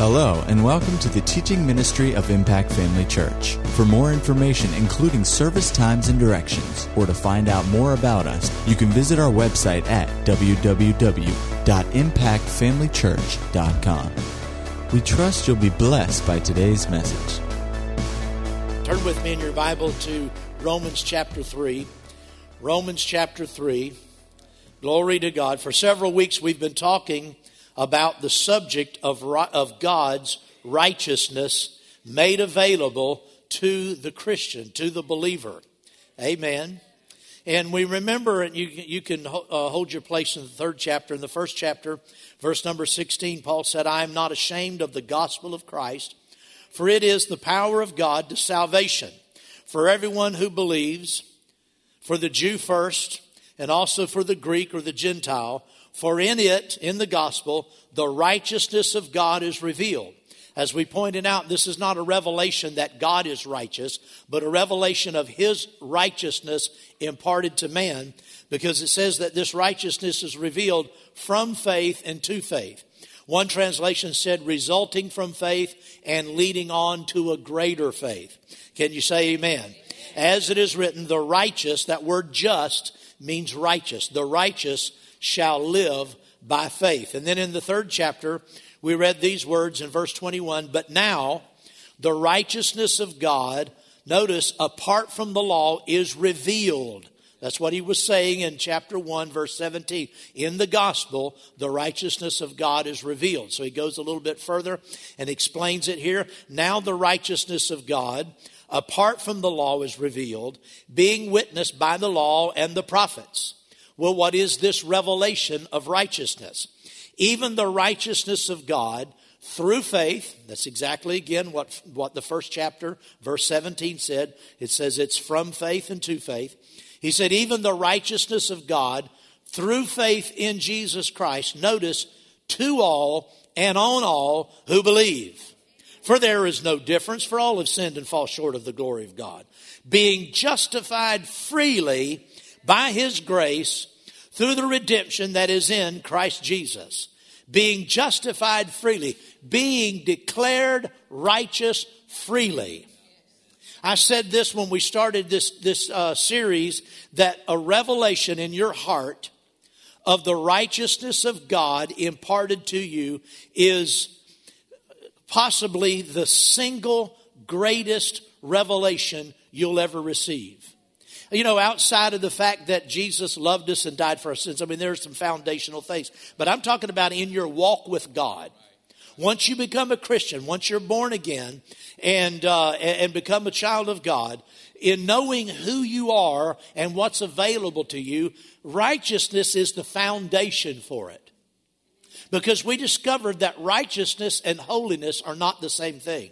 Hello, and welcome to the teaching ministry of Impact Family Church. For more information, including service times and directions, or to find out more about us, you can visit our website at www.impactfamilychurch.com. We trust you'll be blessed by today's message. Turn with me in your Bible to Romans chapter 3. Romans chapter 3. Glory to God. For several weeks we've been talking about the subject of, of God's righteousness made available to the Christian, to the believer. Amen. And we remember, and you, you can uh, hold your place in the third chapter. In the first chapter, verse number 16, Paul said, I am not ashamed of the gospel of Christ, for it is the power of God to salvation for everyone who believes, for the Jew first, and also for the Greek or the Gentile. For in it, in the gospel, the righteousness of God is revealed. As we pointed out, this is not a revelation that God is righteous, but a revelation of His righteousness imparted to man, because it says that this righteousness is revealed from faith and to faith. One translation said resulting from faith and leading on to a greater faith. Can you say amen? As it is written, the righteous, that word just means righteous. The righteous shall live by faith. And then in the third chapter, we read these words in verse 21 But now the righteousness of God, notice, apart from the law, is revealed. That's what he was saying in chapter 1, verse 17. In the gospel, the righteousness of God is revealed. So he goes a little bit further and explains it here. Now the righteousness of God, apart from the law, is revealed, being witnessed by the law and the prophets well, what is this revelation of righteousness? Even the righteousness of God through faith. That's exactly again what, what the first chapter, verse 17 said. It says it's from faith and to faith. He said, even the righteousness of God through faith in Jesus Christ. Notice, to all and on all who believe. For there is no difference, for all have sinned and fall short of the glory of God. Being justified freely by his grace through the redemption that is in Christ Jesus, being justified freely, being declared righteous freely. I said this when we started this, this uh, series that a revelation in your heart of the righteousness of God imparted to you is possibly the single greatest revelation you'll ever receive you know, outside of the fact that Jesus loved us and died for our sins, I mean, there's some foundational things. But I'm talking about in your walk with God. Once you become a Christian, once you're born again and, uh, and become a child of God, in knowing who you are and what's available to you, righteousness is the foundation for it. Because we discovered that righteousness and holiness are not the same thing.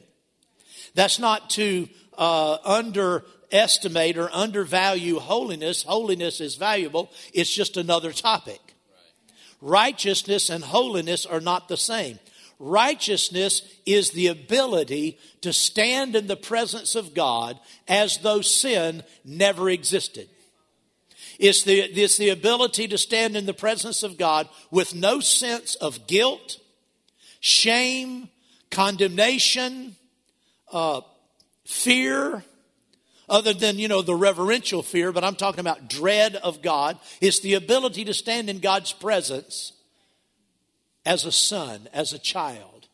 That's not to uh, under estimate or undervalue holiness. Holiness is valuable, it's just another topic. Righteousness and holiness are not the same. Righteousness is the ability to stand in the presence of God as though sin never existed. It's the, it's the ability to stand in the presence of God with no sense of guilt, shame, condemnation, uh, fear, other than, you know, the reverential fear, but I'm talking about dread of God. It's the ability to stand in God's presence as a son, as a child,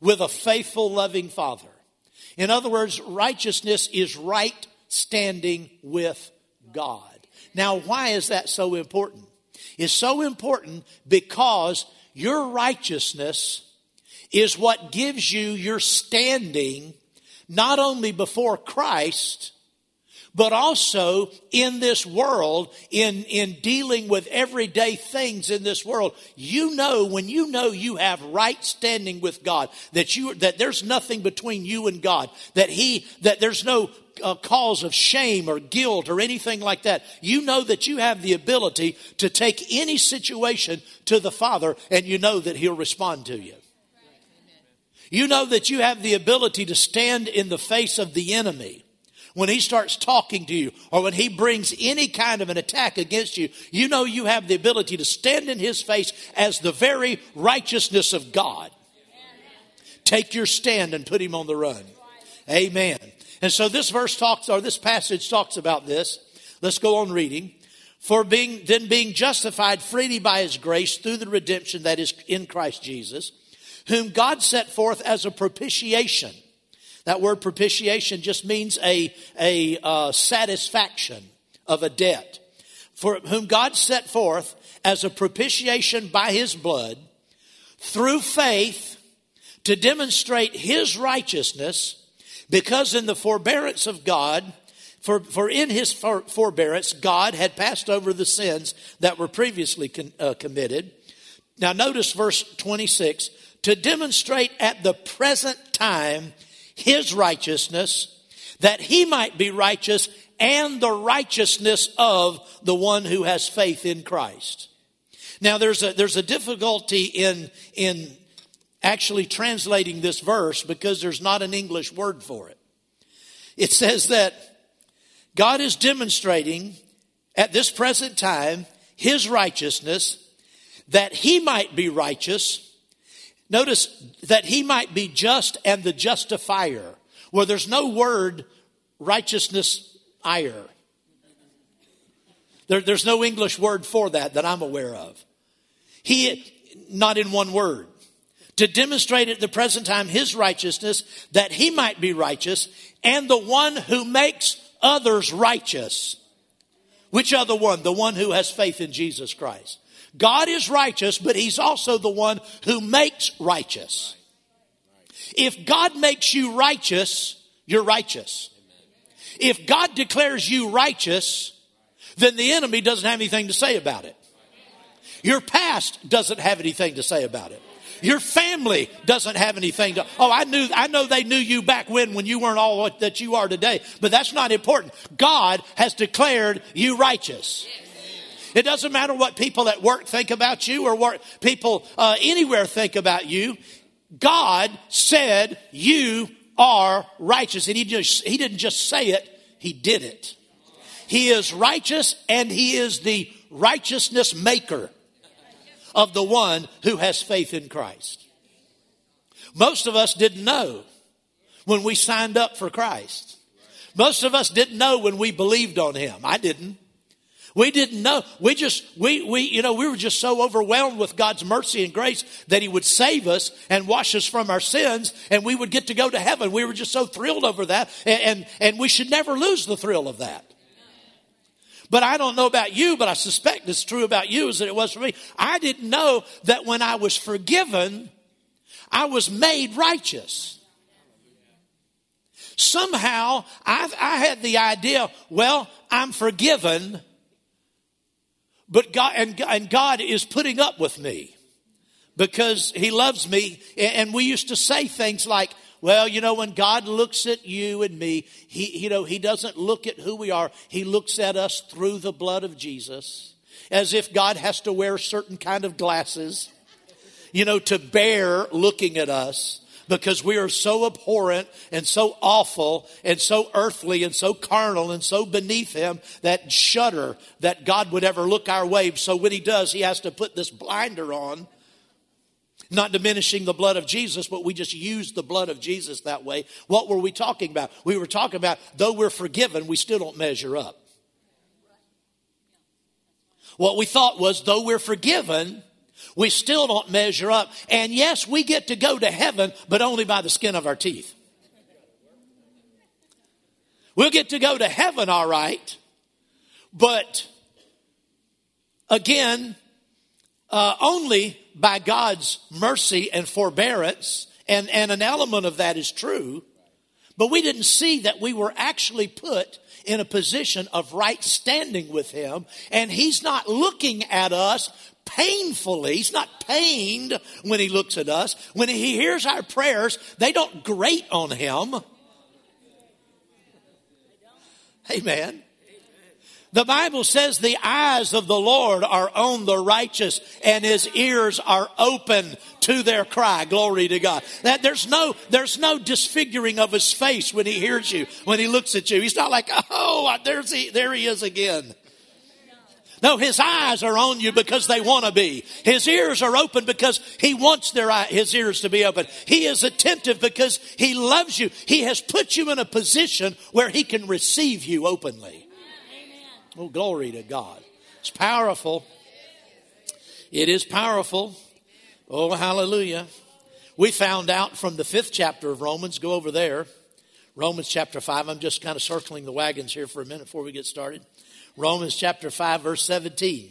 with a faithful, loving father. In other words, righteousness is right standing with God. Now, why is that so important? It's so important because your righteousness is what gives you your standing not only before Christ, but also in this world, in, in dealing with everyday things in this world. You know, when you know you have right standing with God, that you, that there's nothing between you and God, that He, that there's no uh, cause of shame or guilt or anything like that. You know that you have the ability to take any situation to the Father and you know that He'll respond to you. You know that you have the ability to stand in the face of the enemy when he starts talking to you or when he brings any kind of an attack against you. You know you have the ability to stand in his face as the very righteousness of God. take your stand and put him on the run. Amen. And so this verse talks, or this passage talks about this. Let's go on reading. For being, then being justified freely by his grace through the redemption that is in Christ Jesus, whom God set forth as a propitiation. That word propitiation just means a, a uh, satisfaction of a debt. For whom God set forth as a propitiation by his blood through faith to demonstrate his righteousness because in the forbearance of God, for, for in his for, forbearance, God had passed over the sins that were previously con, uh, committed. Now, notice verse 26 to demonstrate at the present time his righteousness, that he might be righteous and the righteousness of the one who has faith in Christ. Now, there's a, there's a difficulty in, in actually translating this verse because there's not an English word for it. It says that God is demonstrating at this present time his righteousness that he might be righteous. Notice that he might be just and the justifier, where there's no word righteousness ire. There, there's no English word for that that I'm aware of. He, not in one word to demonstrate at the present time his righteousness, that he might be righteous, and the one who makes others righteous. Which other one? The one who has faith in Jesus Christ. God is righteous, but he's also the one who makes righteous. If God makes you righteous, you're righteous. If God declares you righteous, then the enemy doesn't have anything to say about it. Your past doesn't have anything to say about it. Your family doesn't have anything to, oh, I knew, I know they knew you back when, when you weren't all that you are today, but that's not important. God has declared you righteous. It doesn't matter what people at work think about you or what people uh, anywhere think about you. God said you are righteous. And he, just, he didn't just say it, he did it. He is righteous and he is the righteousness maker of the one who has faith in Christ. Most of us didn't know when we signed up for Christ. Most of us didn't know when we believed on Him. I didn't. We didn't know. We just, we, we, you know, we were just so overwhelmed with God's mercy and grace that He would save us and wash us from our sins and we would get to go to heaven. We were just so thrilled over that and, and, and we should never lose the thrill of that. But I don't know about you, but I suspect it's true about you as it was for me. I didn't know that when I was forgiven, I was made righteous. Somehow i I had the idea, well, I'm forgiven, but God, and, and God is putting up with me because He loves me. And we used to say things like, well, you know, when God looks at you and me, he, you know, he doesn't look at who we are. He looks at us through the blood of Jesus as if God has to wear certain kind of glasses, you know, to bear looking at us because we are so abhorrent and so awful and so earthly and so carnal and so beneath him that shudder that God would ever look our way. So when he does, he has to put this blinder on not diminishing the blood of Jesus, but we just used the blood of Jesus that way. What were we talking about? We were talking about, though we're forgiven, we still don't measure up. What we thought was, though we're forgiven, we still don't measure up. And yes, we get to go to heaven, but only by the skin of our teeth. We'll get to go to heaven, all right, but again, uh, only by God's mercy and forbearance, and, and an element of that is true, but we didn't see that we were actually put in a position of right standing with Him, and He's not looking at us painfully. He's not pained when He looks at us. When He hears our prayers, they don't grate on Him. Amen. The Bible says the eyes of the Lord are on the righteous and his ears are open to their cry. Glory to God. That there's no, there's no disfiguring of his face when he hears you, when he looks at you. He's not like, oh, there's he, there he is again. No, his eyes are on you because they want to be. His ears are open because he wants their eye, his ears to be open. He is attentive because he loves you. He has put you in a position where he can receive you openly. Oh, glory to God. It's powerful. It is powerful. Oh, hallelujah. We found out from the fifth chapter of Romans, go over there. Romans chapter 5. I'm just kind of circling the wagons here for a minute before we get started. Romans chapter 5, verse 17.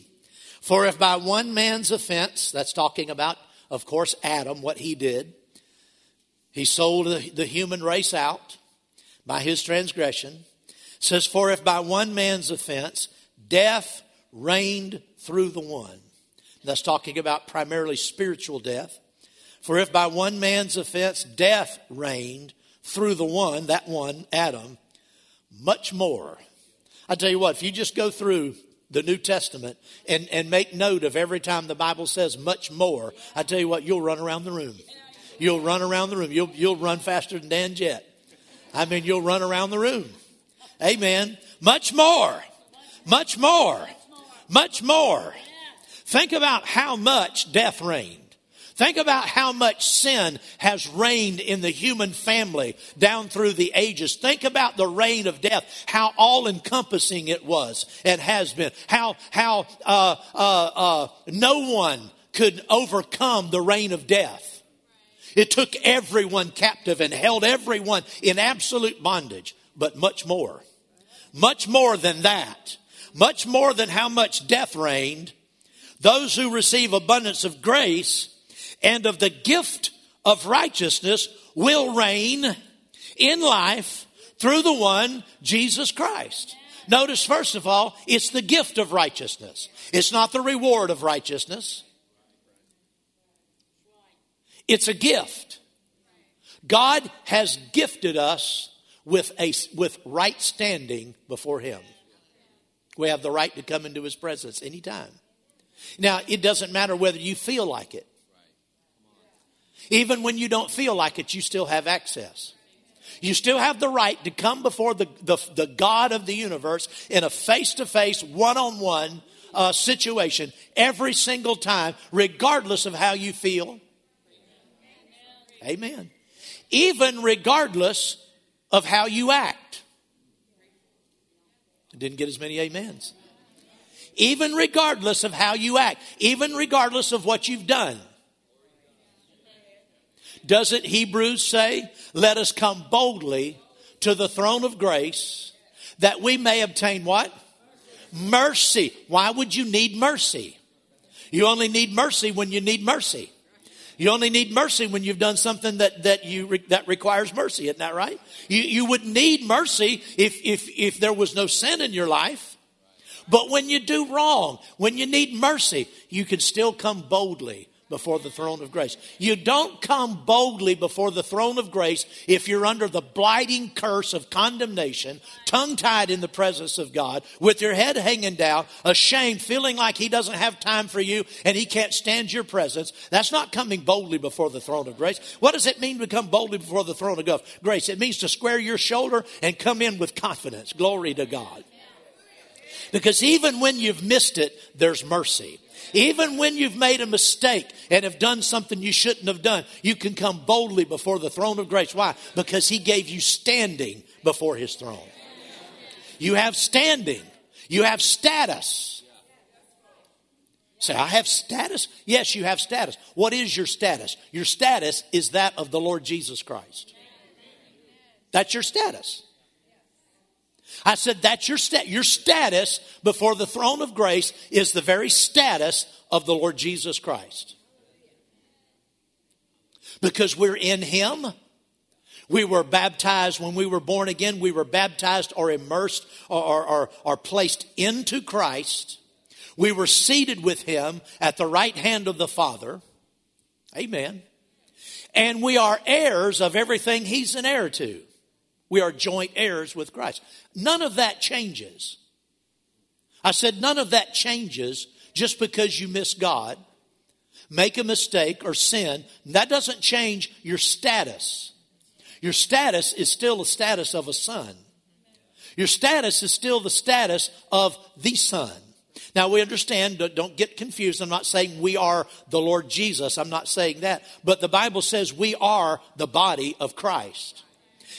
For if by one man's offense, that's talking about, of course, Adam, what he did, he sold the human race out by his transgression. says, For if by one man's offense death reigned through the one. That's talking about primarily spiritual death. For if by one man's offense death reigned through the one, that one, Adam, much more. I tell you what, if you just go through the New Testament and, and make note of every time the Bible says much more, I tell you what, you'll run around the room. You'll run around the room. You'll, you'll run faster than Dan Jett. I mean, you'll run around the room. Amen. Much more. Much more. Much more. Think about how much death reigned. Think about how much sin has reigned in the human family down through the ages. Think about the reign of death, how all encompassing it was and has been. How, how, uh, uh, uh, no one could overcome the reign of death. It took everyone captive and held everyone in absolute bondage, but much more. Much more than that. Much more than how much death reigned those who receive abundance of grace and of the gift of righteousness will reign in life through the one, Jesus Christ. Notice, first of all, it's the gift of righteousness. It's not the reward of righteousness. It's a gift. God has gifted us with a, with right standing before Him. We have the right to come into His presence anytime. Now, it doesn't matter whether you feel like it. Even when you don't feel like it, you still have access. You still have the right to come before the, the, the God of the universe in a face to face, one on one uh, situation every single time, regardless of how you feel. Amen. Even regardless of how you act. Didn't get as many amens even regardless of how you act, even regardless of what you've done. Doesn't Hebrews say, let us come boldly to the throne of grace that we may obtain what? Mercy. Why would you need mercy? You only need mercy when you need mercy. You only need mercy when you've done something that, that you, that requires mercy. Isn't that right? You, you would need mercy if, if, if there was no sin in your life. But when you do wrong, when you need mercy, you can still come boldly before the throne of grace. You don't come boldly before the throne of grace if you're under the blighting curse of condemnation, tongue tied in the presence of God, with your head hanging down, ashamed, feeling like He doesn't have time for you and He can't stand your presence. That's not coming boldly before the throne of grace. What does it mean to come boldly before the throne of grace? It means to square your shoulder and come in with confidence. Glory to God. Because even when you've missed it, there's mercy. Even when you've made a mistake and have done something you shouldn't have done, you can come boldly before the throne of grace. Why? Because He gave you standing before His throne. You have standing. You have status. Say, I have status? Yes, you have status. What is your status? Your status is that of the Lord Jesus Christ. That's your status. I said, that's your, stat. your status before the throne of grace is the very status of the Lord Jesus Christ. Because we're in Him. We were baptized when we were born again. We were baptized or immersed or, or, or, or placed into Christ. We were seated with Him at the right hand of the Father. Amen. And we are heirs of everything He's an heir to. We are joint heirs with Christ. None of that changes. I said none of that changes just because you miss God, make a mistake, or sin. That doesn't change your status. Your status is still the status of a son. Your status is still the status of the son. Now we understand, don't get confused. I'm not saying we are the Lord Jesus. I'm not saying that. But the Bible says we are the body of Christ.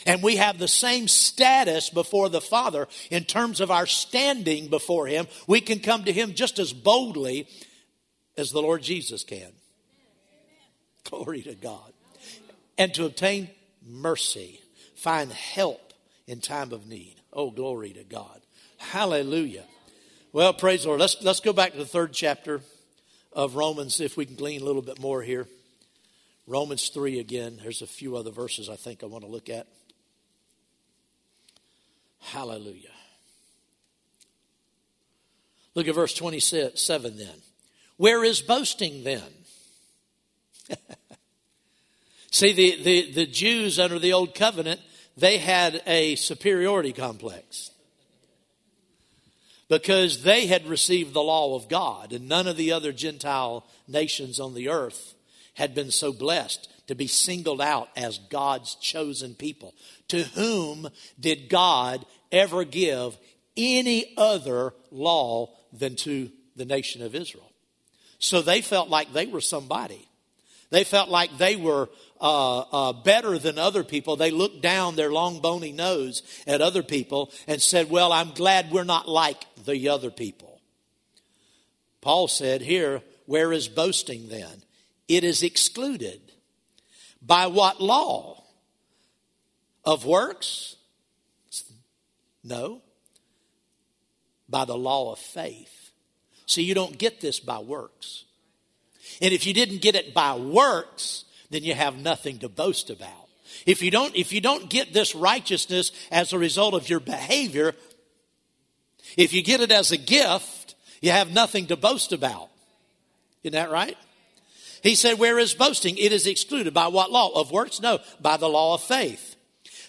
And we have the same status before the Father in terms of our standing before Him. We can come to Him just as boldly as the Lord Jesus can. Glory to God. And to obtain mercy, find help in time of need. Oh, glory to God. Hallelujah. Well, praise the Lord. Let's, let's go back to the third chapter of Romans, if we can glean a little bit more here. Romans 3 again. There's a few other verses I think I want to look at. Hallelujah. Look at verse 27 then. Where is boasting then? See, the, the, the Jews under the old covenant, they had a superiority complex because they had received the law of God, and none of the other Gentile nations on the earth had been so blessed to be singled out as God's chosen people. To whom did God ever give any other law than to the nation of Israel? So they felt like they were somebody. They felt like they were uh, uh, better than other people. They looked down their long bony nose at other people and said, Well, I'm glad we're not like the other people. Paul said here, Where is boasting then? It is excluded. By what law? Of works? No. By the law of faith. See, you don't get this by works. And if you didn't get it by works, then you have nothing to boast about. If you don't, if you don't get this righteousness as a result of your behavior, if you get it as a gift, you have nothing to boast about. Isn't that right? He said, Where is boasting? It is excluded. By what law? Of works? No, by the law of faith.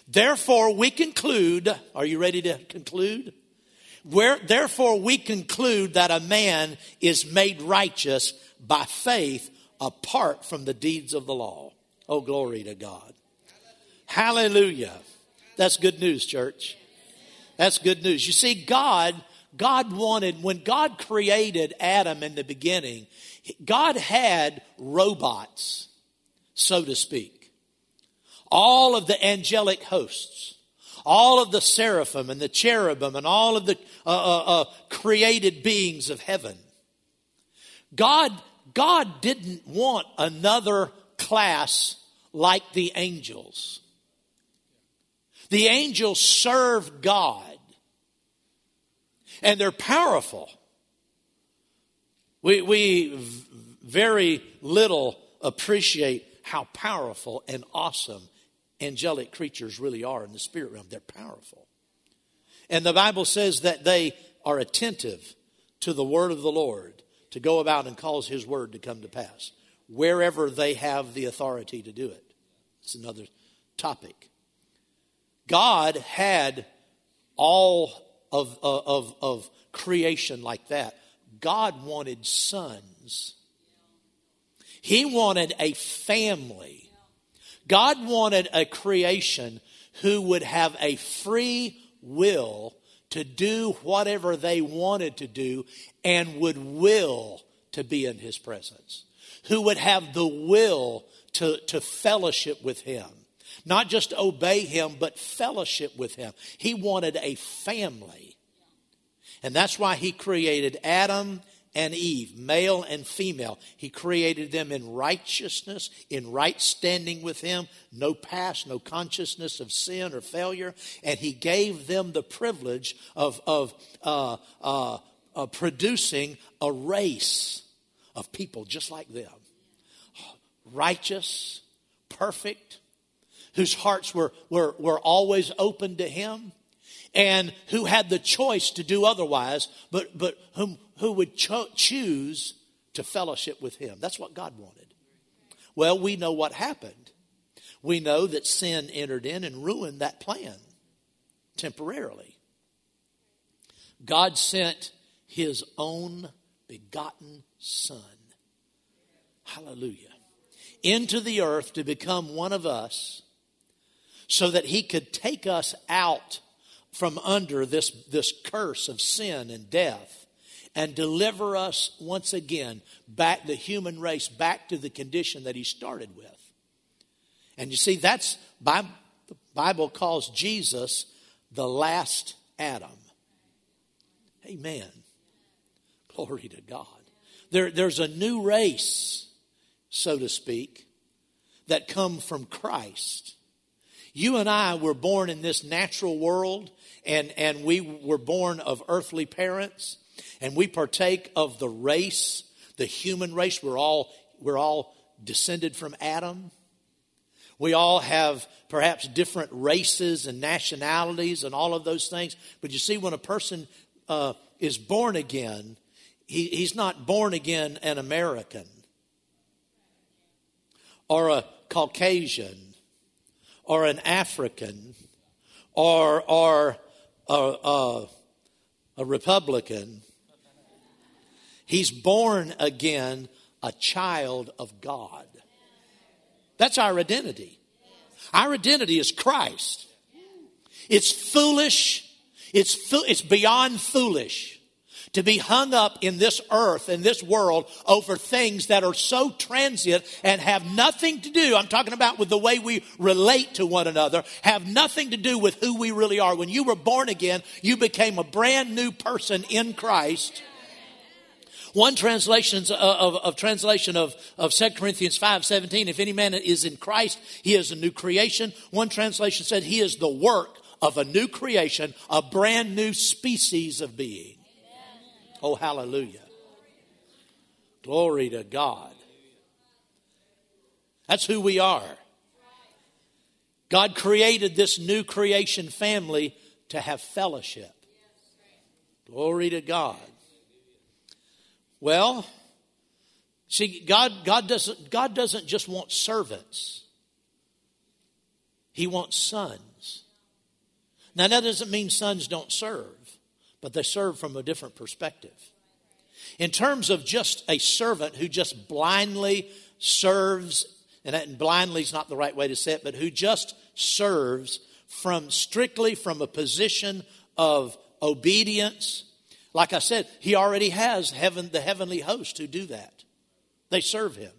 Therefore, we conclude, are you ready to conclude? Where, therefore, we conclude that a man is made righteous by faith apart from the deeds of the law. Oh, glory to God. Hallelujah. That's good news, church. That's good news. You see, God, God wanted, when God created Adam in the beginning, God had robots, so to speak. All of the angelic hosts, all of the seraphim and the cherubim and all of the uh, uh, uh, created beings of heaven. God God didn't want another class like the angels. The angels serve God and they're powerful. We, we very little appreciate how powerful and awesome angelic creatures really are in the spirit realm. They're powerful. And the Bible says that they are attentive to the word of the Lord to go about and cause his word to come to pass wherever they have the authority to do it. It's another topic. God had all of, of, of creation like that. God wanted sons. He wanted a family. God wanted a creation who would have a free will to do whatever they wanted to do and would will to be in his presence, who would have the will to, to fellowship with him. Not just obey him, but fellowship with him. He wanted a family. And that's why he created Adam and Eve, male and female. He created them in righteousness, in right standing with Him, no past, no consciousness of sin or failure. And He gave them the privilege of, of uh, uh, uh, producing a race of people just like them righteous, perfect, whose hearts were, were, were always open to Him and who had the choice to do otherwise, but, but whom, who would cho- choose to fellowship with him. That's what God wanted. Well, we know what happened. We know that sin entered in and ruined that plan temporarily. God sent his own begotten Son, hallelujah, into the earth to become one of us so that he could take us out from under this, this curse of sin and death and deliver us once again back, the human race, back to the condition that he started with. And you see, that's, the Bible calls Jesus the last Adam. Amen. Glory to God. There, there's a new race, so to speak, that come from Christ. You and I were born in this natural world, and, and we were born of earthly parents, and we partake of the race, the human race. We're all, we're all descended from Adam. We all have perhaps different races and nationalities and all of those things. But you see, when a person uh, is born again, he, he's not born again an American or a Caucasian or an African or, or a, a, a Republican. He's born again a child of God. That's our identity. Our identity is Christ. It's foolish. It's, fo- it's beyond foolish to be hung up in this earth and this world over things that are so transient and have nothing to do, I'm talking about with the way we relate to one another, have nothing to do with who we really are. When you were born again, you became a brand new person in Christ. One translation of, uh, of, of, translation of, of 2 Corinthians 5 17, if any man is in Christ, he is a new creation. One translation said he is the work of a new creation, a brand new species of being. Oh, hallelujah. Glory to God. That's who we are. God created this new creation family to have fellowship. Glory to God. Well, see, God, God, doesn't, God doesn't just want servants, He wants sons. Now, that doesn't mean sons don't serve but they serve from a different perspective. In terms of just a servant who just blindly serves, and blindly is not the right way to say it, but who just serves from strictly from a position of obedience. Like I said, he already has heaven, the heavenly host who do that. They serve him.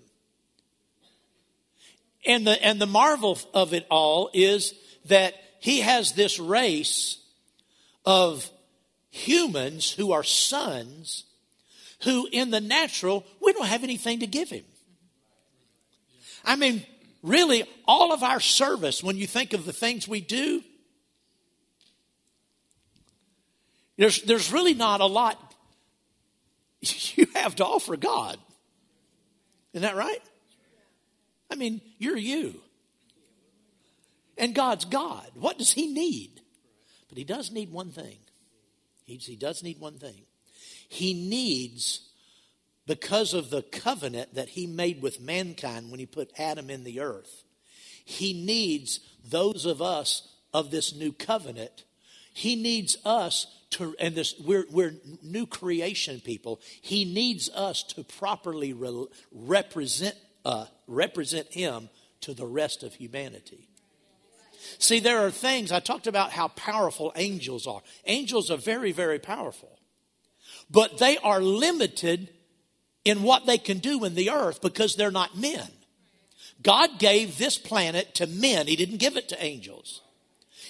And the, and the marvel of it all is that he has this race of humans who are sons who, in the natural, we don't have anything to give him. I mean, really, all of our service, when you think of the things we do, there's, there's really not a lot you have to offer God. Isn't that right? I mean, you're you. And God's God. What does He need? But He does need one thing he, he does need one thing. He needs, because of the covenant that he made with mankind when he put Adam in the earth, he needs those of us of this new covenant. He needs us to, and this, we're, we're new creation people. He needs us to properly re, represent, uh, represent him to the rest of humanity. See, there are things, I talked about how powerful angels are. Angels are very, very powerful. But they are limited in what they can do in the earth because they're not men. God gave this planet to men, He didn't give it to angels.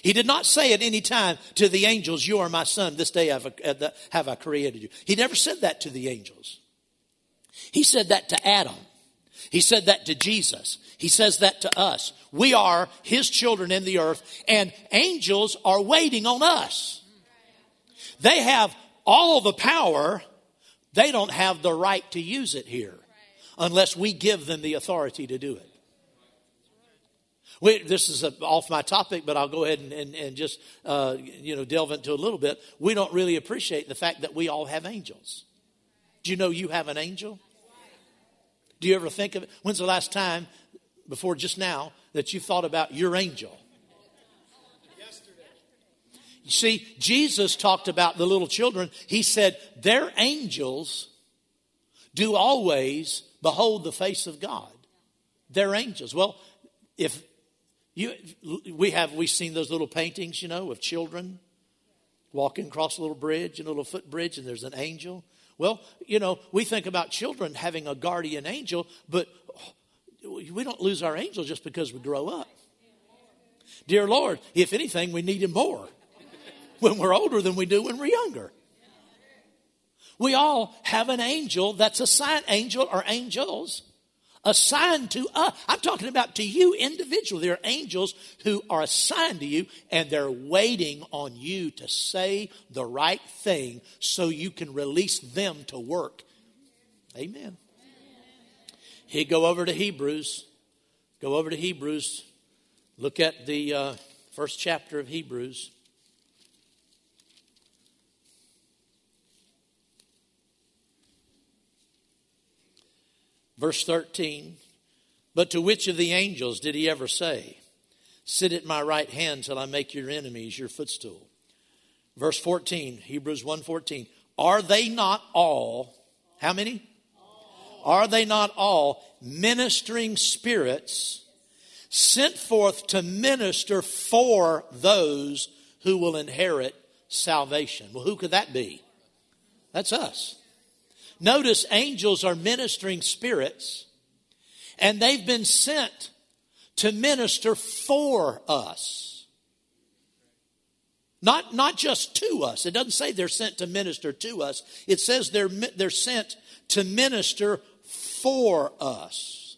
He did not say at any time to the angels, You are my son, this day have I, uh, created you. He never said that to the angels. He said that to Adam. He said that to Jesus. He says that to us. We are His children in the earth, and angels are waiting on us. They have all the power, they don't have the right to use it here unless we give them the authority to do it. We, this is a, off my topic, but I'll go ahead and, and, and just uh, you know delve into a little bit. We don't really appreciate the fact that we all have angels. Do you know you have an angel? Do you ever think of it? When's the last time before just now that you thought about your angel? You see, Jesus talked about the little children. He said, Their angels do always behold the face of God. They're angels. Well, if you, we have, we've seen those little paintings, you know, of children walking across a little bridge, a little footbridge, and there's an angel. Well, you know, we think about children having a guardian angel, but we don't lose our angel just because we grow up. Dear Lord, if anything, we need him more when we're older than we do when we're younger. We all have an angel that's a sign angel or angels assigned to us. I'm talking about to you individually. There are angels who are assigned to you and they're waiting on you to say the right thing so you can release them to work. Amen. He go over to Hebrews. Go over to Hebrews. Look at the uh, first chapter of Hebrews. Verse 13 But to which of the angels did he ever say, Sit at my right hand till I make your enemies your footstool? Verse 14, Hebrews 1:14. Are they not all, how many? Are they not all ministering spirits sent forth to minister for those who will inherit salvation? Well, who could that be? That's us. Notice angels are ministering spirits, and they've been sent to minister for us. Not, not just to us. It doesn't say they're sent to minister to us. It says they're, they're sent to minister for us.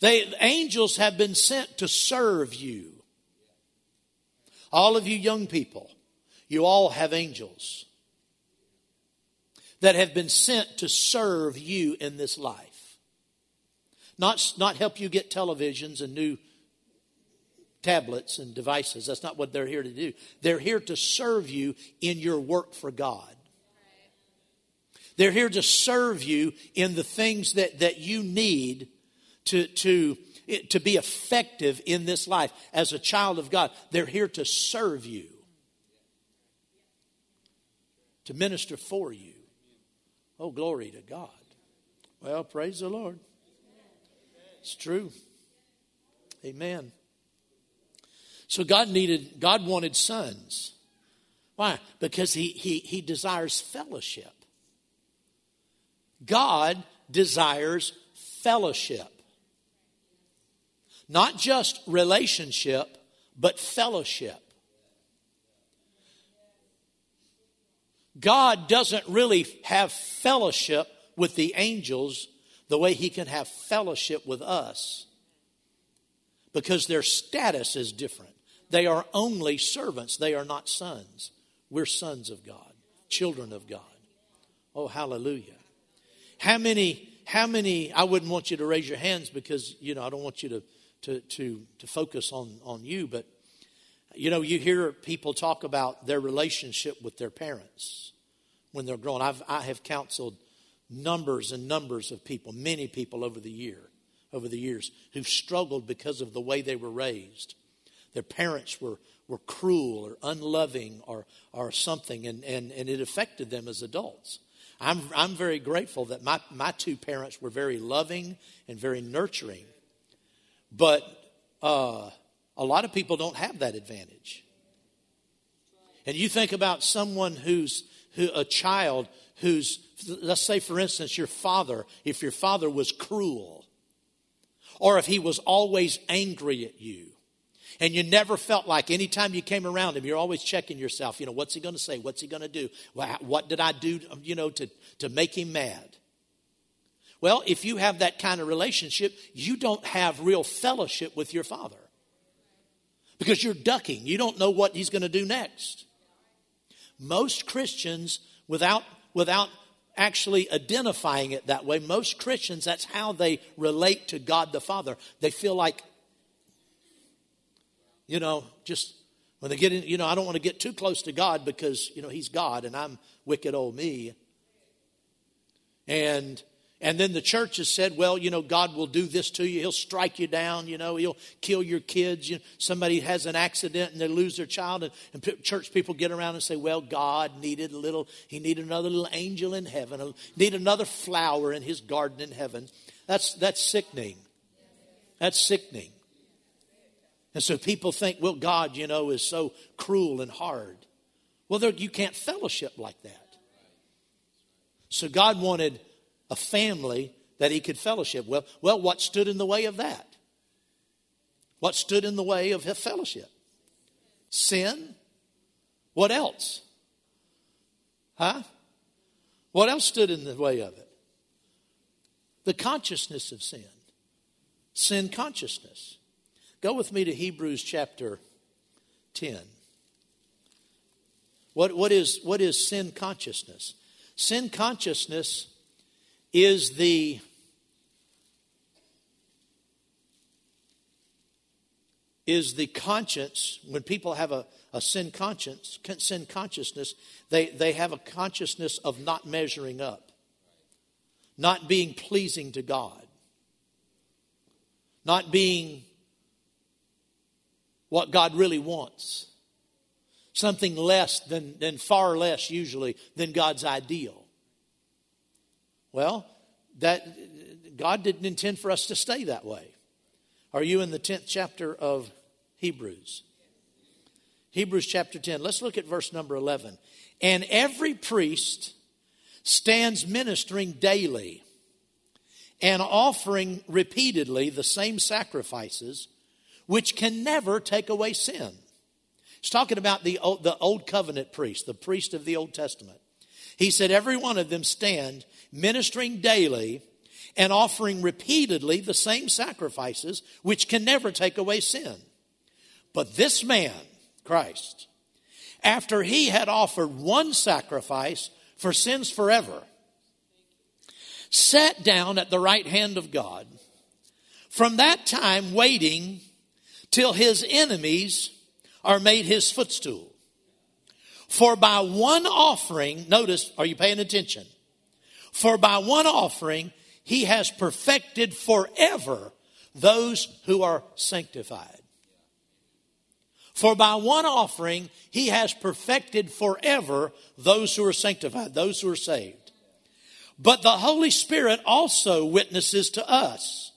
They, angels have been sent to serve you. All of you young people, you all have angels that have been sent to serve you in this life. Not, not help you get televisions and new tablets and devices. That's not what they're here to do. They're here to serve you in your work for God. They're here to serve you in the things that, that you need to, to, to be effective in this life. As a child of God, they're here to serve you, to minister for you. Oh, glory to God. Well, praise the Lord. It's true. Amen. So God needed, God wanted sons. Why? Because he, he, he desires fellowship. God desires fellowship. Not just relationship, but fellowship. God doesn't really have fellowship with the angels the way he can have fellowship with us because their status is different. They are only servants, they are not sons. We're sons of God, children of God. Oh, hallelujah. How many, how many, I wouldn't want you to raise your hands because, you know, I don't want you to, to, to, to focus on, on you, but you know, you hear people talk about their relationship with their parents when they're grown. I've, I have counseled numbers and numbers of people, many people over the year, over the years, who've struggled because of the way they were raised. Their parents were, were cruel or unloving or, or something, and, and, and it affected them as adults. I'm, I'm very grateful that my, my two parents were very loving and very nurturing. But uh, a lot of people don't have that advantage. And you think about someone who's who, a child who's, let's say, for instance, your father, if your father was cruel, or if he was always angry at you, and you never felt like anytime you came around him, you're always checking yourself, you know, what's he going to say? What's he going to do? What did I do, you know, to, to make him mad? Well, if you have that kind of relationship, you don't have real fellowship with your father because you're ducking. You don't know what he's going to do next. Most Christians, without, without actually identifying it that way, most Christians, that's how they relate to God the Father. They feel like, you know, just when they get in, you know, I don't want to get too close to God because, you know, He's God and I'm wicked old me. And and then the church has said, well, you know, God will do this to you. He'll strike you down. You know, he'll kill your kids. You know, somebody has an accident and they lose their child. And, and, church people get around and say, well, God needed a little, he needed another little angel in heaven, need another flower in his garden in heaven. That's, that's sickening. That's sickening. And so people think, well, God, you know, is so cruel and hard. Well, you can't fellowship like that. So God wanted a family that he could fellowship. Well, well, what stood in the way of that? What stood in the way of his fellowship? Sin. What else? Huh? What else stood in the way of it? The consciousness of sin. Sin consciousness. Go with me to Hebrews chapter 10. What, what, is, what is sin consciousness? Sin consciousness is the is the conscience when people have a, a sin conscience sin consciousness they, they have a consciousness of not measuring up not being pleasing to god not being what god really wants something less than, than far less usually than God's ideal. Well, that God didn't intend for us to stay that way. Are you in the 10th chapter of Hebrews? Hebrews chapter 10. Let's look at verse number 11. And every priest stands ministering daily and offering repeatedly the same sacrifices, which can never take away sin. He's talking about the old, the old covenant priest, the priest of the Old Testament. He said, Every one of them stand ministering daily and offering repeatedly the same sacrifices, which can never take away sin. But this man, Christ, after he had offered one sacrifice for sins forever, sat down at the right hand of God. From that time, waiting till his enemies are made his footstool. For by one offering, notice, are you paying attention? For by one offering, he has perfected forever those who are sanctified. For by one offering, he has perfected forever those who are sanctified, those who are saved. But the Holy Spirit also witnesses to us.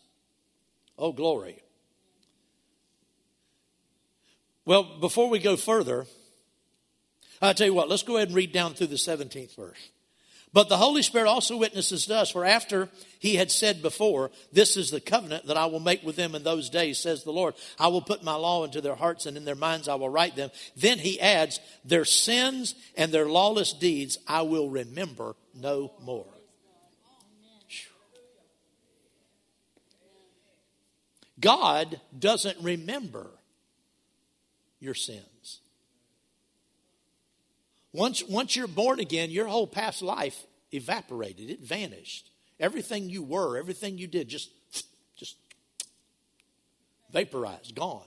Oh, glory. Well, before we go further, I'll tell you what, let's go ahead and read down through the 17th verse. But the Holy Spirit also witnesses to us, for after he had said before, This is the covenant that I will make with them in those days, says the Lord. I will put my law into their hearts, and in their minds I will write them. Then he adds, Their sins and their lawless deeds I will remember no more. God doesn't remember your sins. Once, once you're born again, your whole past life evaporated, it vanished. Everything you were, everything you did, just, just vaporized, gone.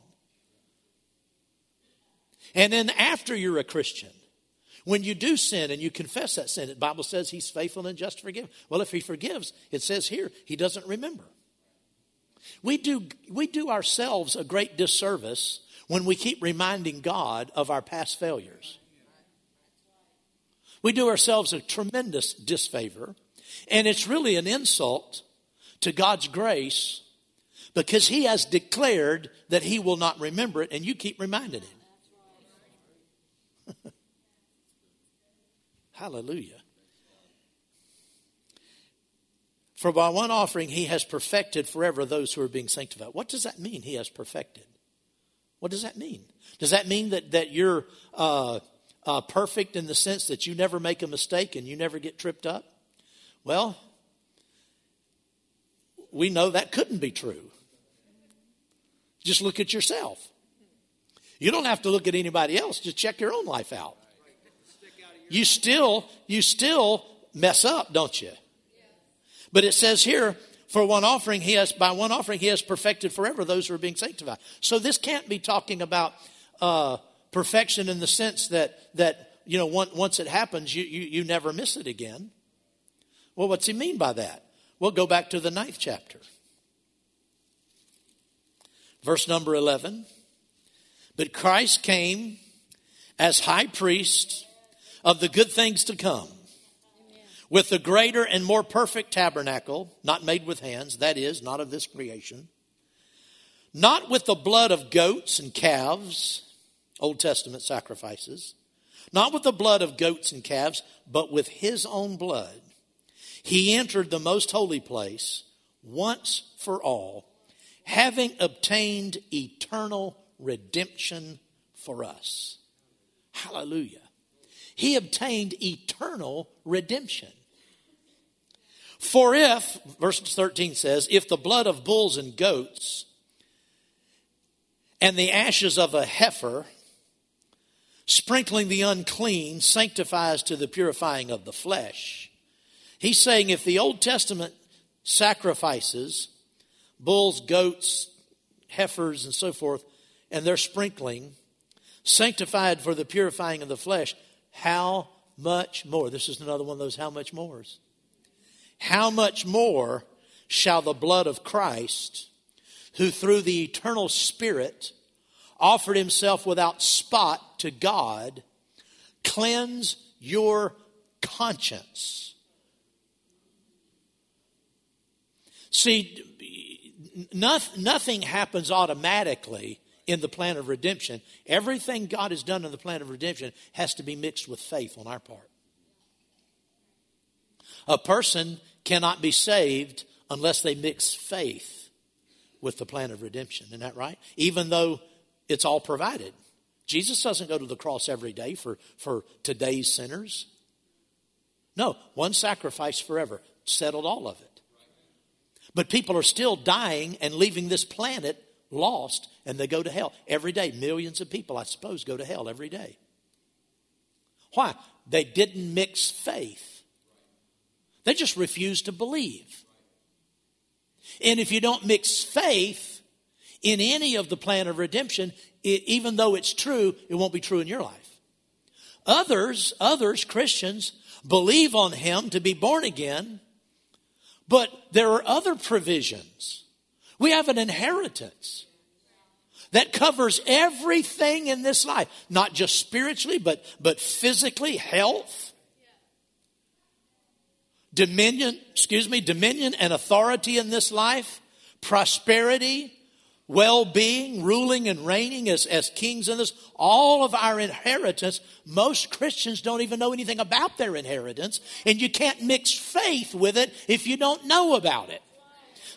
And then after you're a Christian, when you do sin and you confess that sin, the Bible says he's faithful and just to forgive. Well, if he forgives, it says here, he doesn't remember. We do, we do ourselves a great disservice when we keep reminding God of our past failures. We do ourselves a tremendous disfavor, and it's really an insult to God's grace because He has declared that He will not remember it, and you keep reminding Him. Hallelujah. For by one offering he has perfected forever those who are being sanctified. What does that mean, he has perfected? What does that mean? Does that mean that, that you're uh, uh, perfect in the sense that you never make a mistake and you never get tripped up? Well, we know that couldn't be true. Just look at yourself. You don't have to look at anybody else, just check your own life out. You still you still mess up, don't you? But it says here for one offering, he has, by one offering, he has perfected forever those who are being sanctified. So this can't be talking about uh, perfection in the sense that, that you know, once it happens, you, you, you never miss it again. Well, what's he mean by that? Well, go back to the ninth chapter. Verse number 11. But Christ came as high priest of the good things to come with the greater and more perfect tabernacle, not made with hands, that is, not of this creation, not with the blood of goats and calves, Old Testament sacrifices, not with the blood of goats and calves, but with his own blood, he entered the most holy place once for all, having obtained eternal redemption for us. Hallelujah. He obtained eternal redemption. For if, verse 13 says, if the blood of bulls and goats and the ashes of a heifer, sprinkling the unclean, sanctifies to the purifying of the flesh. He's saying if the Old Testament sacrifices, bulls, goats, heifers, and so forth, and they're sprinkling, sanctified for the purifying of the flesh, how much more? This is another one of those how much mores. How much more shall the blood of Christ, who through the eternal Spirit offered himself without spot to God, cleanse your conscience? See, nothing happens automatically in the plan of redemption. Everything God has done in the plan of redemption has to be mixed with faith on our part. A person cannot be saved unless they mix faith with the plan of redemption. Isn't that right? Even though it's all provided. Jesus doesn't go to the cross every day for, for today's sinners. No, one sacrifice forever settled all of it. But people are still dying and leaving this planet lost and they go to hell every day. Millions of people, I suppose, go to hell every day. Why? They didn't mix faith, they just refused to believe. And if you don't mix faith in any of the plan of redemption, it, even though it's true, it won't be true in your life. Others, others, Christians, believe on Him to be born again, but there are other provisions. We have an inheritance that covers everything in this life, not just spiritually, but, but physically, health, dominion, excuse me, dominion and authority in this life, prosperity, well being, ruling and reigning as, as kings in this, all of our inheritance. Most Christians don't even know anything about their inheritance, and you can't mix faith with it if you don't know about it.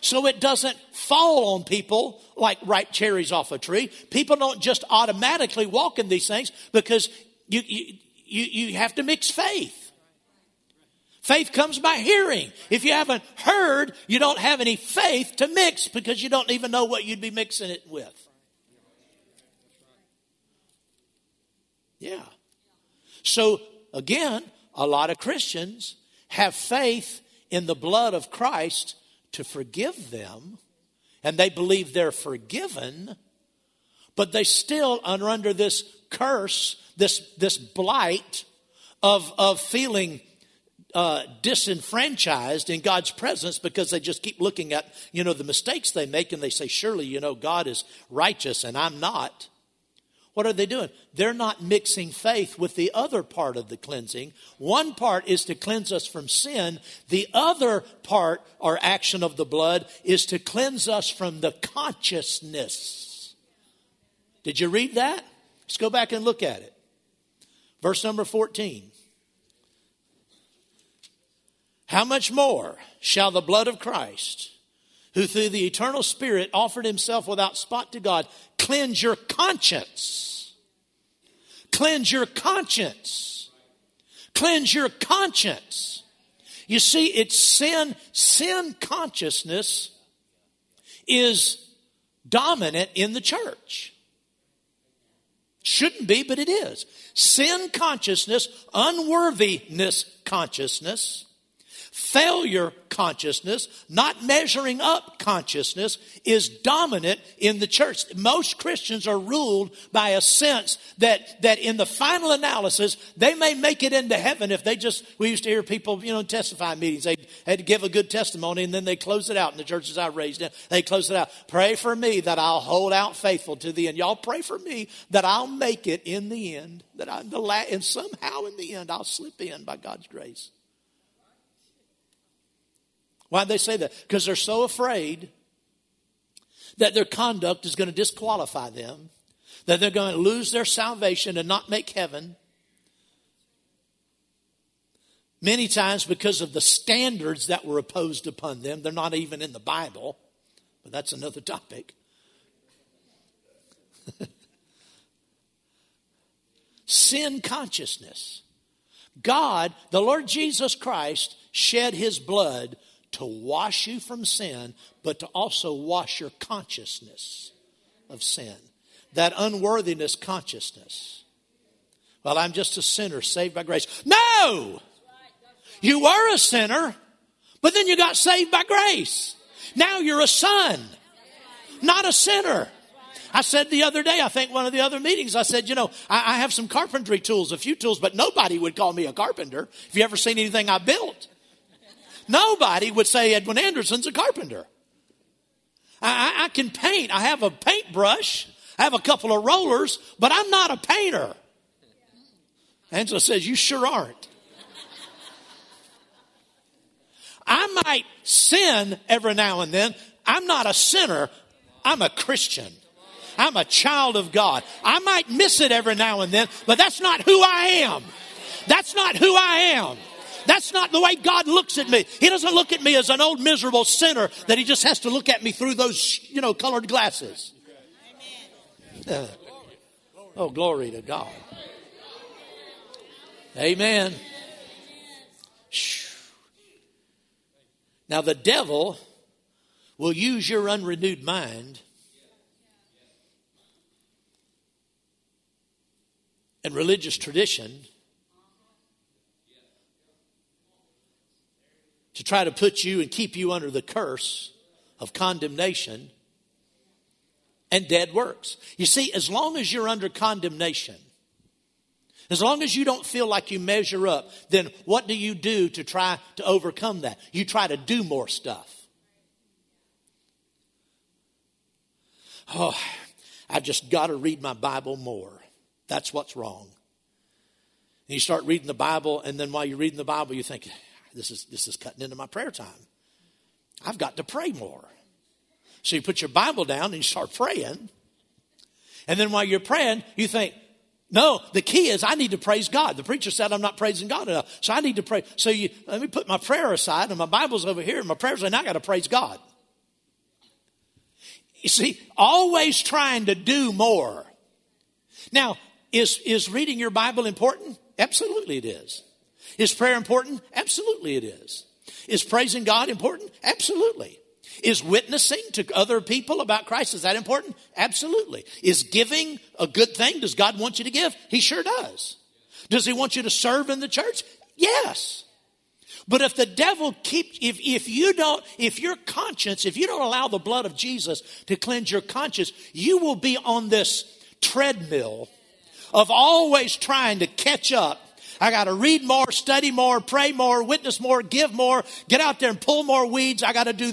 So it doesn't fall on people like ripe cherries off a tree. People don't just automatically walk in these things because you, you, you, you have to mix faith. Faith comes by hearing. If you haven't heard, you don't have any faith to mix because you don't even know what you'd be mixing it with. Yeah. So, again, a lot of Christians have faith in the blood of Christ to forgive them, and they believe they're forgiven, but they still are under this curse, this, this blight of, of feeling uh, disenfranchised in God's presence because they just keep looking at, you know, the mistakes they make and they say, surely, you know, God is righteous and I'm not. What are they doing? They're not mixing faith with the other part of the cleansing. One part is to cleanse us from sin. The other part or action of the blood is to cleanse us from the consciousness. Did you read that? Let's go back and look at it. Verse number 14. How much more shall the blood of Christ, who through the eternal Spirit offered himself without spot to God, cleanse your conscience? Cleanse your conscience. Cleanse your conscience. You see, it's sin, sin consciousness is dominant in the church. Shouldn't be, but it is. Sin consciousness, unworthiness consciousness, failure consciousness, not measuring up consciousness, is dominant in the church. Most Christians are ruled by a sense that, that in the final analysis, they may make it into heaven if they just, we used to hear people, you know, testify meetings. They had to give a good testimony and then they close it out in the churches I raised in. They close it out. Pray for me that I'll hold out faithful to the end. Y'all pray for me that I'll make it in the end, that I, the la- and somehow in the end I'll slip in by God's grace. Why'd they say that? Because they're so afraid that their conduct is going to disqualify them, that they're going to lose their salvation and not make heaven. Many times, because of the standards that were imposed upon them, they're not even in the Bible, but that's another topic. Sin consciousness. God, the Lord Jesus Christ, shed his blood to wash you from sin, but to also wash your consciousness of sin. That unworthiness consciousness. Well, I'm just a sinner saved by grace. No! You were a sinner, but then you got saved by grace. Now you're a son, not a sinner. I said the other day, I think one of the other meetings, I said, you know, I, I, have some carpentry tools, a few tools, but nobody would call me a carpenter. If you ever seen anything I built, nobody would say Edwin Anderson's a carpenter. I, I can paint. I have a paintbrush. I have a couple of rollers, but I'm not a painter. Angela says, you sure aren't. I might sin every now and then. I'm not a sinner. I'm a Christian. I'm a child of God. I might miss it every now and then, but that's not who I am. That's not who I am. That's not the way God looks at me. He doesn't look at me as an old miserable sinner that he just has to look at me through those, you know, colored glasses. Uh, oh, glory to God. Amen. Now, the devil will use your unrenewed mind and religious tradition to try to put you and keep you under the curse of condemnation and dead works. You see, as long as you're under condemnation, as long as you don't feel like you measure up, then what do you do to try to overcome that? You try to do more stuff. Oh, I've just got to read my Bible more. That's what's wrong. And you start reading the Bible, and then while you're reading the Bible, you think, this is, this is cutting into my prayer time. I've got to pray more. So you put your Bible down and you start praying. And then while you're praying, you think, no, the key is I need to praise God. The preacher said I'm not praising God enough. So I need to pray. So you let me put my prayer aside and my Bible's over here and my prayers and I gotta praise God. You see, always trying to do more. Now, is, is reading your Bible important? Absolutely it is. Is prayer important? Absolutely it is. Is praising God important? Absolutely. Is witnessing to other people about Christ, is that important? Absolutely. Is giving a good thing? Does God want you to give? He sure does. Does he want you to serve in the church? Yes. But if the devil keeps, if, if you don't, if your conscience, if you don't allow the blood of Jesus to cleanse your conscience, you will be on this treadmill of always trying to catch up. I got to read more, study more, pray more, witness more, give more, get out there and pull more weeds. I got to do.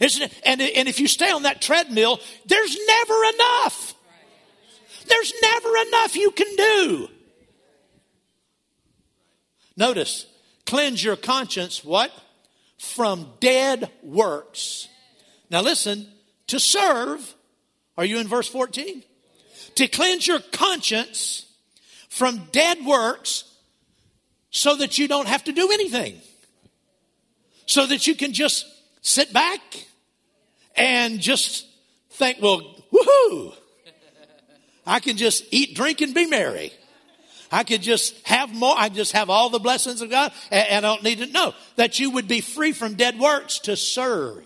And, and if you stay on that treadmill, there's never enough. There's never enough you can do. Notice, cleanse your conscience, what? From dead works. Now listen, to serve are you in verse 14? To cleanse your conscience from dead works so that you don't have to do anything. So that you can just sit back and just think, well, woohoo! I can just eat, drink, and be merry. I could just have more. I just have all the blessings of God, and, I don't need to know that you would be free from dead works to serve.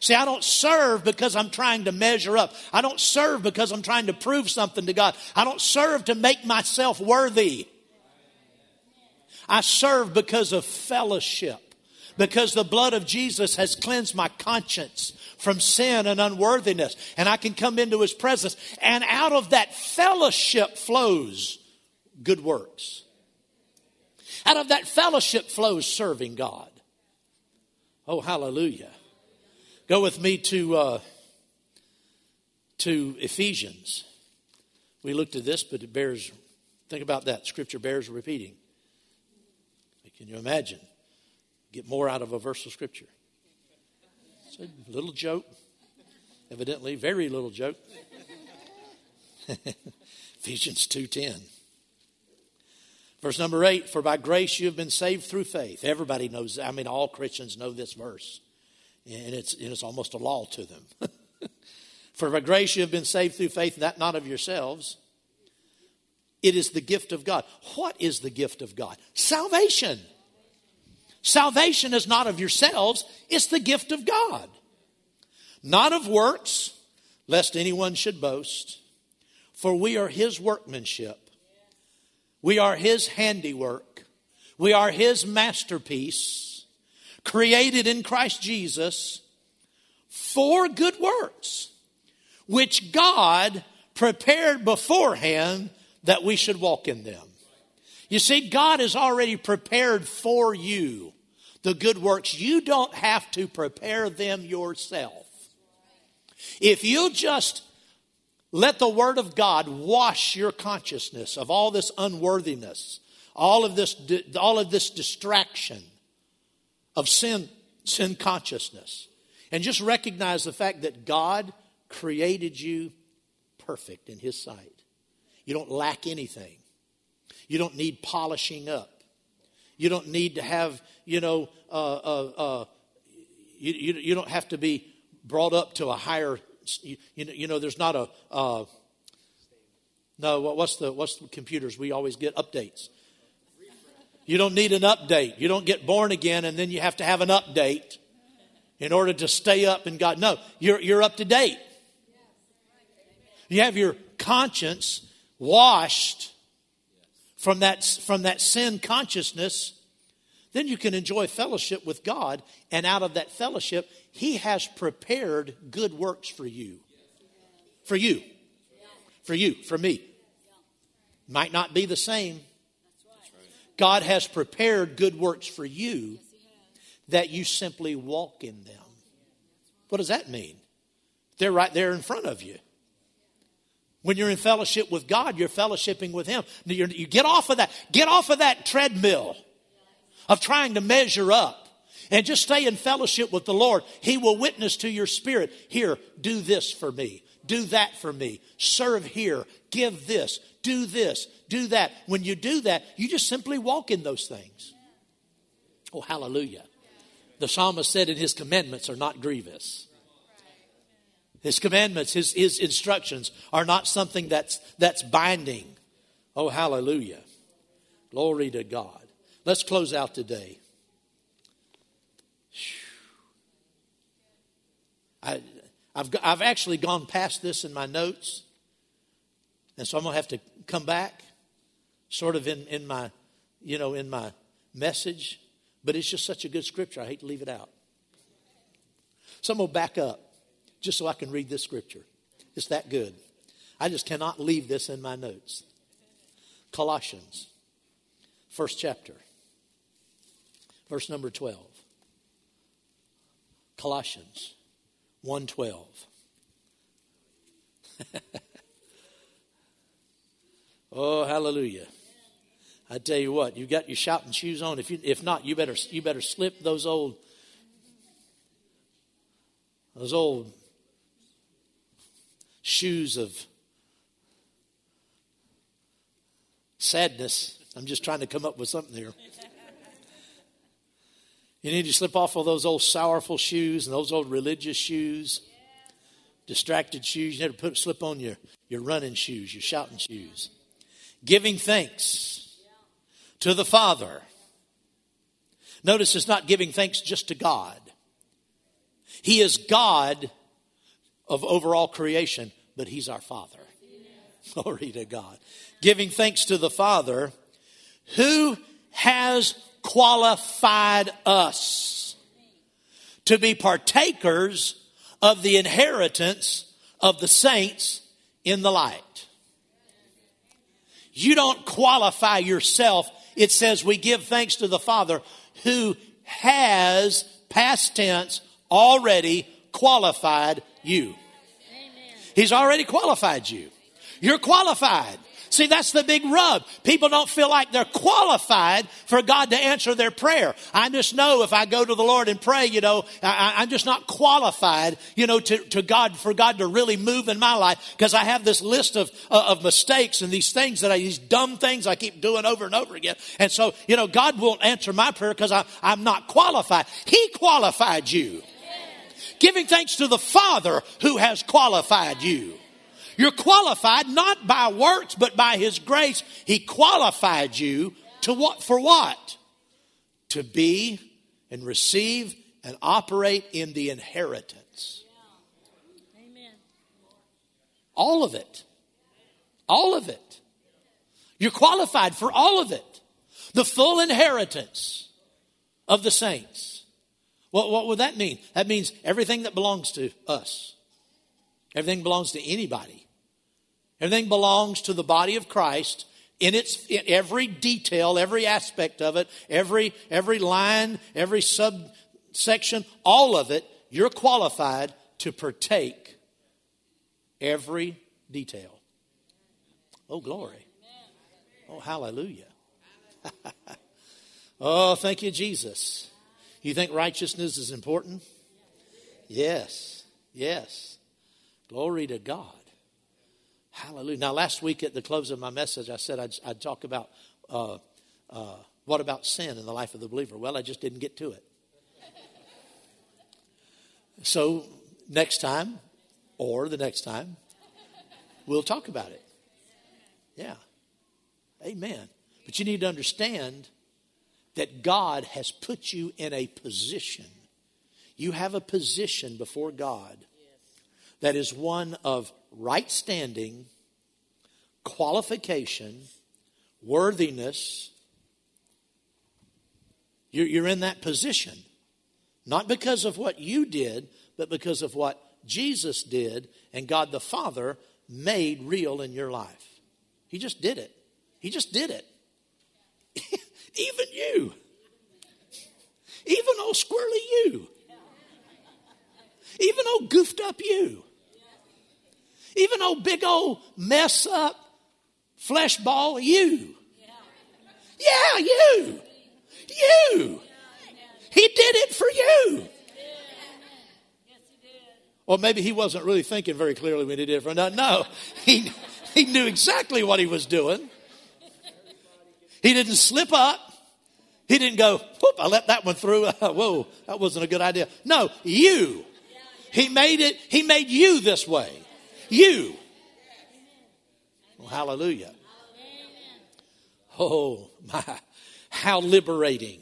See, I don't serve because I'm trying to measure up. I don't serve because I'm trying to prove something to God. I don't serve to make myself worthy. I serve because of fellowship, because the blood of Jesus has cleansed my conscience from sin and unworthiness, and I can come into his presence. And out of that fellowship flows good works. Out of that fellowship flows serving God. Oh, hallelujah. Go with me to, uh, to Ephesians. We looked at this, but it bears, think about that. Scripture bears repeating. Can you imagine? Get more out of a verse of Scripture. It's a little joke, evidently, very little joke. Ephesians 2.10. Verse number eight, for by grace you have been saved through faith. Everybody knows, I mean, all Christians know this verse, and it's, and it's almost a law to them. for by grace you have been saved through faith, that not of yourselves. It is the gift of God. What is the gift of God? Salvation. Salvation is not of yourselves, it's the gift of God. Not of works, lest anyone should boast. For we are his workmanship we are His handiwork. We are His masterpiece, created in Christ Jesus for good works, which God prepared beforehand that we should walk in them. You see, God has already prepared for you the good works. You don't have to prepare them yourself. If you just let the Word of God wash your consciousness of all this unworthiness, all of this, all of this distraction of sin, sin consciousness. And just recognize the fact that God created you perfect in His sight. You don't lack anything. You don't need polishing up. You don't need to have, you know, uh, uh, uh, you, you, you don't have to be brought up to a higher you, you, know, there's not a, uh, no, what's the, what's the computers? We always get updates. You don't need an update. You don't get born again and then you have to have an update in order to stay up in God. No, you're, you're up to date. You have your conscience washed from that, from that sin consciousness. Then you can enjoy fellowship with God. And out of that fellowship, he has prepared good works for you. For you. For you, for me. Might not be the same. God has prepared good works for you that you simply walk in them. What does that mean? They're right there in front of you. When you're in fellowship with God, you're fellowshipping with Him. you get off of that. Get off of that treadmill of trying to measure up and just stay in fellowship with the Lord. He will witness to your spirit. Here, do this for me. Do that for me. Serve here. Give this. Do this. Do that. When you do that, you just simply walk in those things. Oh, hallelujah. The psalmist said, "In his commandments are not grievous. His commandments, his, his instructions are not something that's, that's binding. Oh, hallelujah. Glory to God. Let's close out today. I, have I've actually gone past this in my notes, and so I'm going to have to come back, sort of in, in my, you know, in my message. But it's just such a good scripture. I hate to leave it out. So I'm going to back up just so I can read this scripture. It's that good. I just cannot leave this in my notes. Colossians, first chapter, verse number 12. Colossians 112. oh, hallelujah. I tell you what, you've got your shouting shoes on. If you, if not, you better you better slip those old those old shoes of sadness. I'm just trying to come up with something here. You need to slip off of those old sorrowful shoes and those old religious shoes, distracted shoes. You need to put slip on your, your running shoes, your shouting shoes. Giving thanks to the Father. Notice it's not giving thanks just to God. He is God of overall creation, but He's our Father. Glory to God. Giving thanks to the Father who has qualified us to be partakers of the inheritance of the saints in the light. You don't qualify yourself. It says we give thanks to the Father who has, past tense, already qualified you. He's already qualified you. You're qualified. See, that's the big rub. People don't feel like they're qualified for God to answer their prayer. I just know if I go to the Lord and pray, you know, I, am just not qualified, you know, to, to God, for God to really move in my life because I have this list of, uh, of mistakes and these things that I, these dumb things I keep doing over and over again. And so, you know, God won't answer my prayer because I'm not qualified. He qualified you. Giving thanks to the Father who has qualified you. You're qualified not by works, but by His grace. He qualified you to what, for what? To be and receive and operate in the inheritance. Amen. All of it. All of it. You're qualified for all of it. The full inheritance of the saints. What, what would that mean? That means everything that belongs to us. Everything belongs to anybody. Everything belongs to the body of Christ in its in every detail, every aspect of it, every every line, every subsection, all of it, you're qualified to partake every detail. Oh glory. Oh hallelujah. oh, thank you Jesus. You think righteousness is important? Yes. Yes. Glory to God. Hallelujah. Now, last week at the close of my message, I said I'd, I'd talk about uh, uh, what about sin in the life of the believer. Well, I just didn't get to it. So, next time, or the next time, we'll talk about it. Yeah. Amen. But you need to understand that God has put you in a position. You have a position before God that is one of right standing, qualification, worthiness. You're, in that position. Not because of what you did, but because of what Jesus did and God the Father made real in your life. He just did it. He just did it. Even you. Even old squirrely you. Even old goofed up you. Even old big old mess up flesh ball, you. Yeah, you. You. He did it for you. Or maybe he wasn't really thinking very clearly when he did it for no. No, he, he knew exactly what he was doing. He didn't slip up. He didn't go, whoop, I let that one through. Whoa, that wasn't a good idea. No, you. He made it, he made you this way. You. Well, hallelujah. Oh, my. How liberating.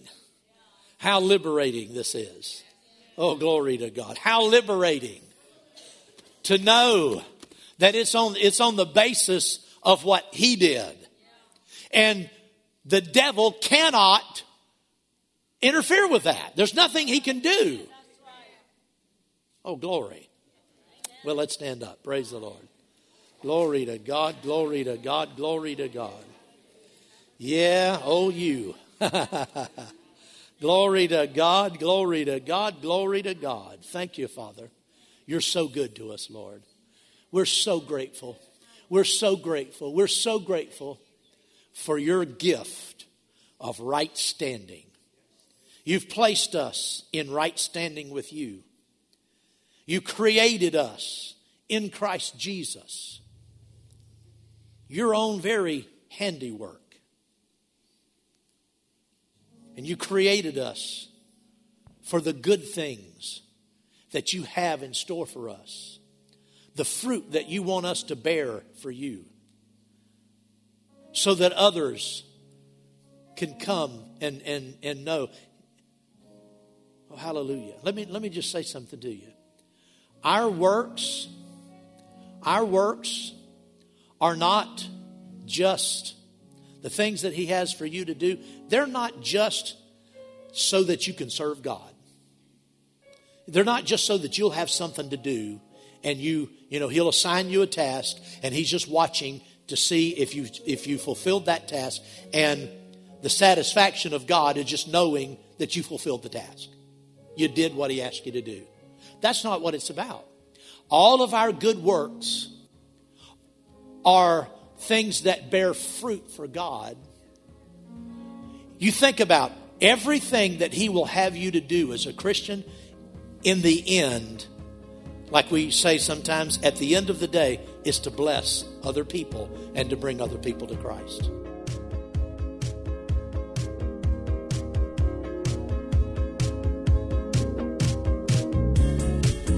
How liberating this is. Oh, glory to God. How liberating to know that it's on, it's on the basis of what He did. And the devil cannot interfere with that. There's nothing he can do. Oh, glory. Well, let's stand up. Praise the Lord. Glory to God, glory to God, glory to God. Yeah, oh, you. glory to God, glory to God, glory to God. Thank you, Father. You're so good to us, Lord. We're so grateful. We're so grateful. We're so grateful for your gift of right standing. You've placed us in right standing with you. You created us in Christ Jesus, your own very handiwork. And you created us for the good things that you have in store for us, the fruit that you want us to bear for you, so that others can come and, and, and know. Oh, hallelujah. Let me, let me just say something to you. Our works, our works are not just the things that He has for you to do, they're not just so that you can serve God. They're not just so that you'll have something to do and you, you know, He'll assign you a task and He's just watching to see if you if you fulfilled that task and the satisfaction of God is just knowing that you fulfilled the task. You did what he asked you to do. That's not what it's about. All of our good works are things that bear fruit for God, you think about everything that He will have you to do as a Christian in the end, like we say sometimes, at the end of the day, is to bless other people and to bring other people to Christ.